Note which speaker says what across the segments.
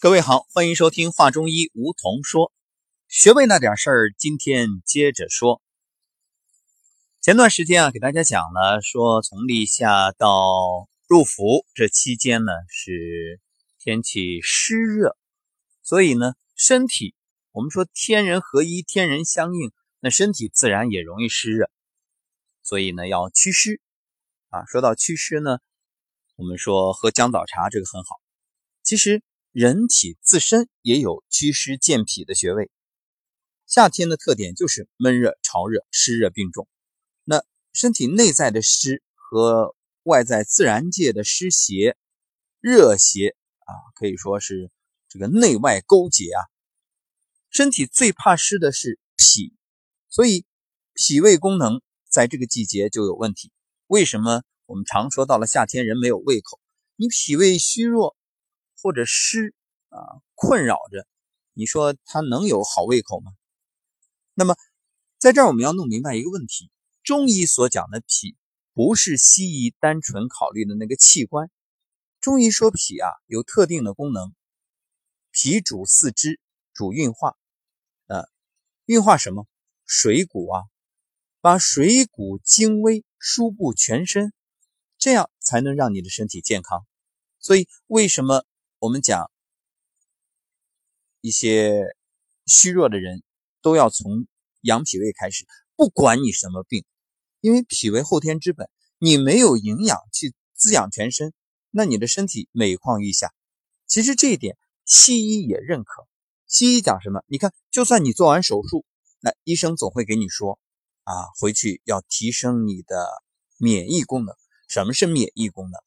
Speaker 1: 各位好，欢迎收听《话中医》，梧桐说穴位那点事儿。今天接着说，前段时间啊，给大家讲了，说从立夏到入伏这期间呢，是天气湿热，所以呢，身体我们说天人合一，天人相应，那身体自然也容易湿热，所以呢，要祛湿啊。说到祛湿呢，我们说喝姜枣茶这个很好，其实。人体自身也有祛湿健脾的穴位。夏天的特点就是闷热、潮热、湿热并重。那身体内在的湿和外在自然界的湿邪、热邪啊，可以说是这个内外勾结啊。身体最怕湿的是脾，所以脾胃功能在这个季节就有问题。为什么我们常说到了夏天人没有胃口？你脾胃虚弱。或者湿啊困扰着，你说他能有好胃口吗？那么在这儿我们要弄明白一个问题：中医所讲的脾，不是西医单纯考虑的那个器官。中医说脾啊有特定的功能，脾主四肢，主运化，啊，运化什么？水谷啊，把水谷精微输布全身，这样才能让你的身体健康。所以为什么？我们讲一些虚弱的人，都要从养脾胃开始。不管你什么病，因为脾胃后天之本，你没有营养去滋养全身，那你的身体每况愈下。其实这一点西医也认可。西医讲什么？你看，就算你做完手术，那医生总会给你说啊，回去要提升你的免疫功能。什么是免疫功能？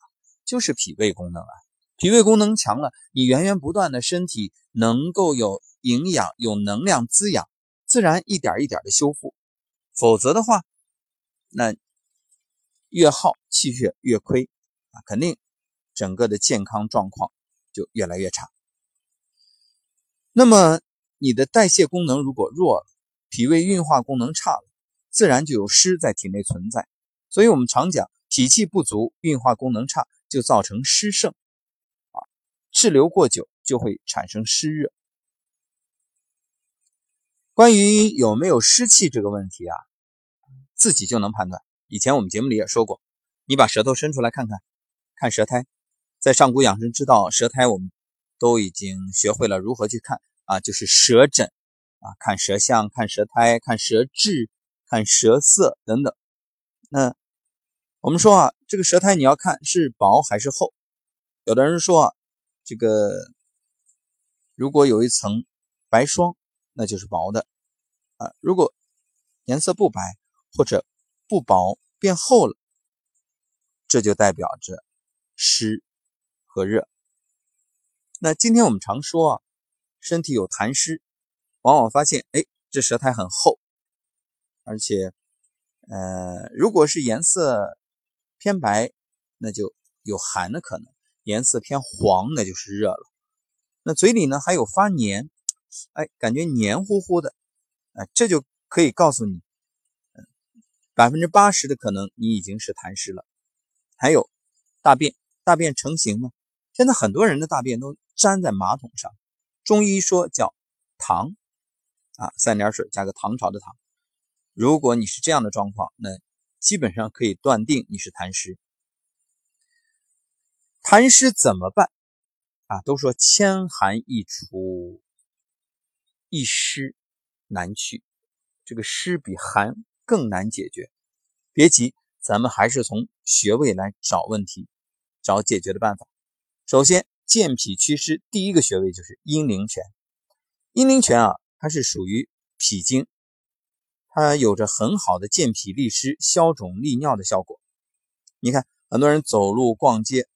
Speaker 1: 就是脾胃功能啊。脾胃功能强了，你源源不断的身体能够有营养、有能量滋养，自然一点一点的修复。否则的话，那越耗气血越亏啊，肯定整个的健康状况就越来越差。那么你的代谢功能如果弱了，脾胃运化功能差了，自然就有湿在体内存在。所以我们常讲，脾气不足、运化功能差，就造成湿盛。滞留过久就会产生湿热。关于有没有湿气这个问题啊，自己就能判断。以前我们节目里也说过，你把舌头伸出来看看，看舌苔。在上古养生之道，舌苔我们都已经学会了如何去看啊，就是舌诊啊，看舌象、看舌苔、看舌质、看舌色等等。那我们说啊，这个舌苔你要看是薄还是厚。有的人说啊。这个如果有一层白霜，那就是薄的啊。如果颜色不白或者不薄变厚了，这就代表着湿和热。那今天我们常说啊，身体有痰湿，往往发现哎，这舌苔很厚，而且呃，如果是颜色偏白，那就有寒的可能。颜色偏黄，那就是热了。那嘴里呢还有发黏，哎，感觉黏糊糊的，哎，这就可以告诉你，百分之八十的可能你已经是痰湿了。还有大便，大便成型吗？现在很多人的大便都粘在马桶上，中医说叫糖啊，三点水加个唐朝的唐。如果你是这样的状况，那基本上可以断定你是痰湿。痰湿怎么办啊？都说千寒易除，一湿难去。这个湿比寒更难解决。别急，咱们还是从穴位来找问题，找解决的办法。首先，健脾祛湿，第一个穴位就是阴陵泉。阴陵泉啊，它是属于脾经，它有着很好的健脾利湿、消肿利尿的效果。你看，很多人走路逛街。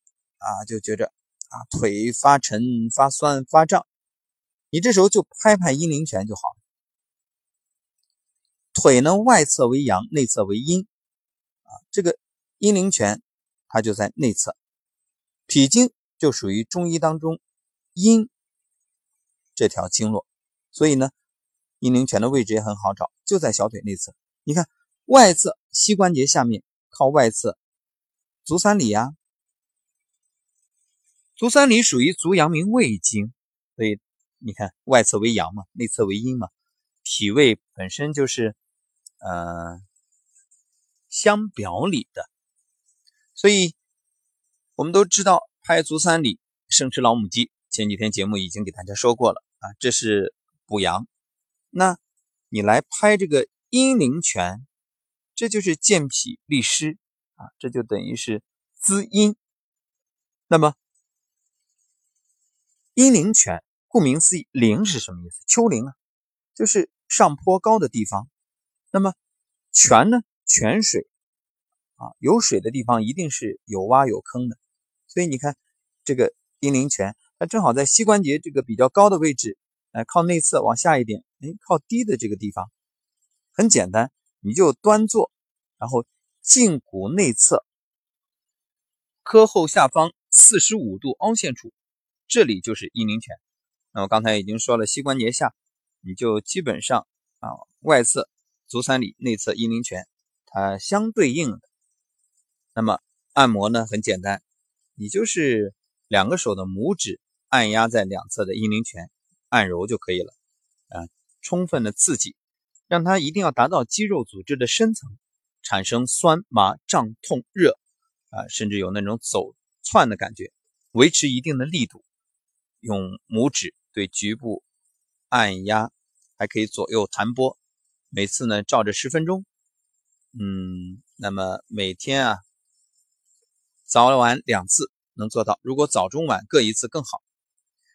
Speaker 1: 啊，就觉着啊，腿发沉、发酸、发胀，你这时候就拍拍阴陵泉就好了。腿呢，外侧为阳，内侧为阴，啊，这个阴陵泉它就在内侧。脾经就属于中医当中阴这条经络，所以呢，阴陵泉的位置也很好找，就在小腿内侧。你看，外侧膝关节下面靠外侧，足三里呀。足三里属于足阳明胃经，所以你看，外侧为阳嘛，内侧为阴嘛，脾胃本身就是呃相表里的，所以我们都知道拍足三里，生吃老母鸡。前几天节目已经给大家说过了啊，这是补阳。那你来拍这个阴陵泉，这就是健脾利湿啊，这就等于是滋阴。那么阴陵泉，顾名思义，陵是什么意思？丘陵啊，就是上坡高的地方。那么泉呢？泉水啊，有水的地方一定是有洼有坑的。所以你看这个阴陵泉，它正好在膝关节这个比较高的位置，哎，靠内侧往下一点，哎，靠低的这个地方，很简单，你就端坐，然后胫骨内侧，髁后下方四十五度凹陷处。这里就是阴陵泉。那我刚才已经说了，膝关节下，你就基本上啊，外侧足三里，内侧阴陵泉，它相对应的。那么按摩呢，很简单，你就是两个手的拇指按压在两侧的阴陵泉，按揉就可以了。啊，充分的刺激，让它一定要达到肌肉组织的深层，产生酸麻胀痛热啊，甚至有那种走窜的感觉，维持一定的力度。用拇指对局部按压，还可以左右弹拨，每次呢照着十分钟。嗯，那么每天啊早晚两次能做到，如果早中晚各一次更好。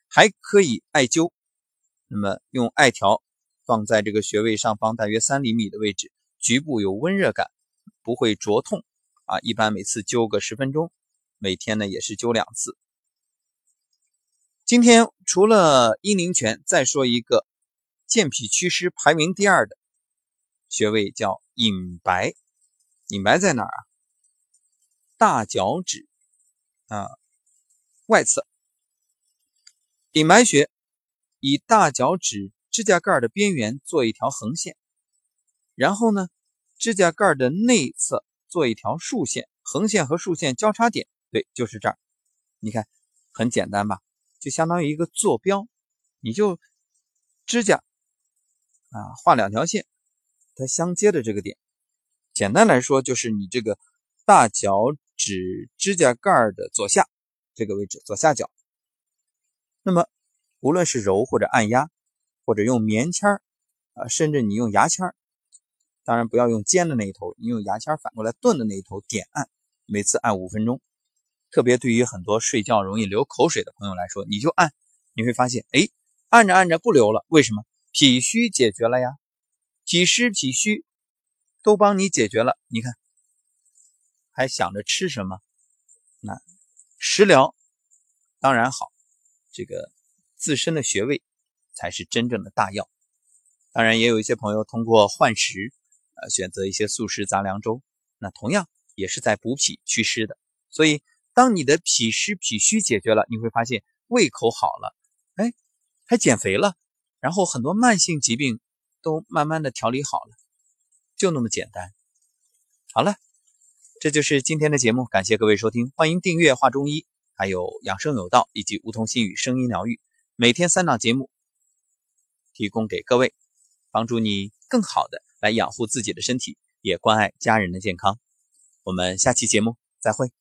Speaker 1: 还可以艾灸，那么用艾条放在这个穴位上方大约三厘米的位置，局部有温热感，不会灼痛啊。一般每次灸个十分钟，每天呢也是灸两次。今天除了阴陵泉，再说一个健脾祛湿排名第二的穴位，叫隐白。隐白在哪儿啊？大脚趾啊外侧。隐白穴以大脚趾指甲盖的边缘做一条横线，然后呢，指甲盖的内侧做一条竖线，横线和竖线交叉点，对，就是这儿。你看，很简单吧？就相当于一个坐标，你就指甲啊画两条线，它相接的这个点，简单来说就是你这个大脚趾指甲盖的左下这个位置，左下角。那么无论是揉或者按压，或者用棉签儿啊，甚至你用牙签儿，当然不要用尖的那一头，你用牙签反过来钝的那一头点按，每次按五分钟。特别对于很多睡觉容易流口水的朋友来说，你就按，你会发现，哎，按着按着不流了，为什么？脾虚解决了呀，脾湿脾虚都帮你解决了。你看，还想着吃什么？那食疗当然好，这个自身的穴位才是真正的大药。当然，也有一些朋友通过换食，呃，选择一些素食杂粮粥，那同样也是在补脾祛湿的，所以。当你的脾湿脾虚解决了，你会发现胃口好了，哎，还减肥了，然后很多慢性疾病都慢慢的调理好了，就那么简单。好了，这就是今天的节目，感谢各位收听，欢迎订阅《画中医》，还有养生有道以及梧桐心语声音疗愈，每天三档节目提供给各位，帮助你更好的来养护自己的身体，也关爱家人的健康。我们下期节目再会。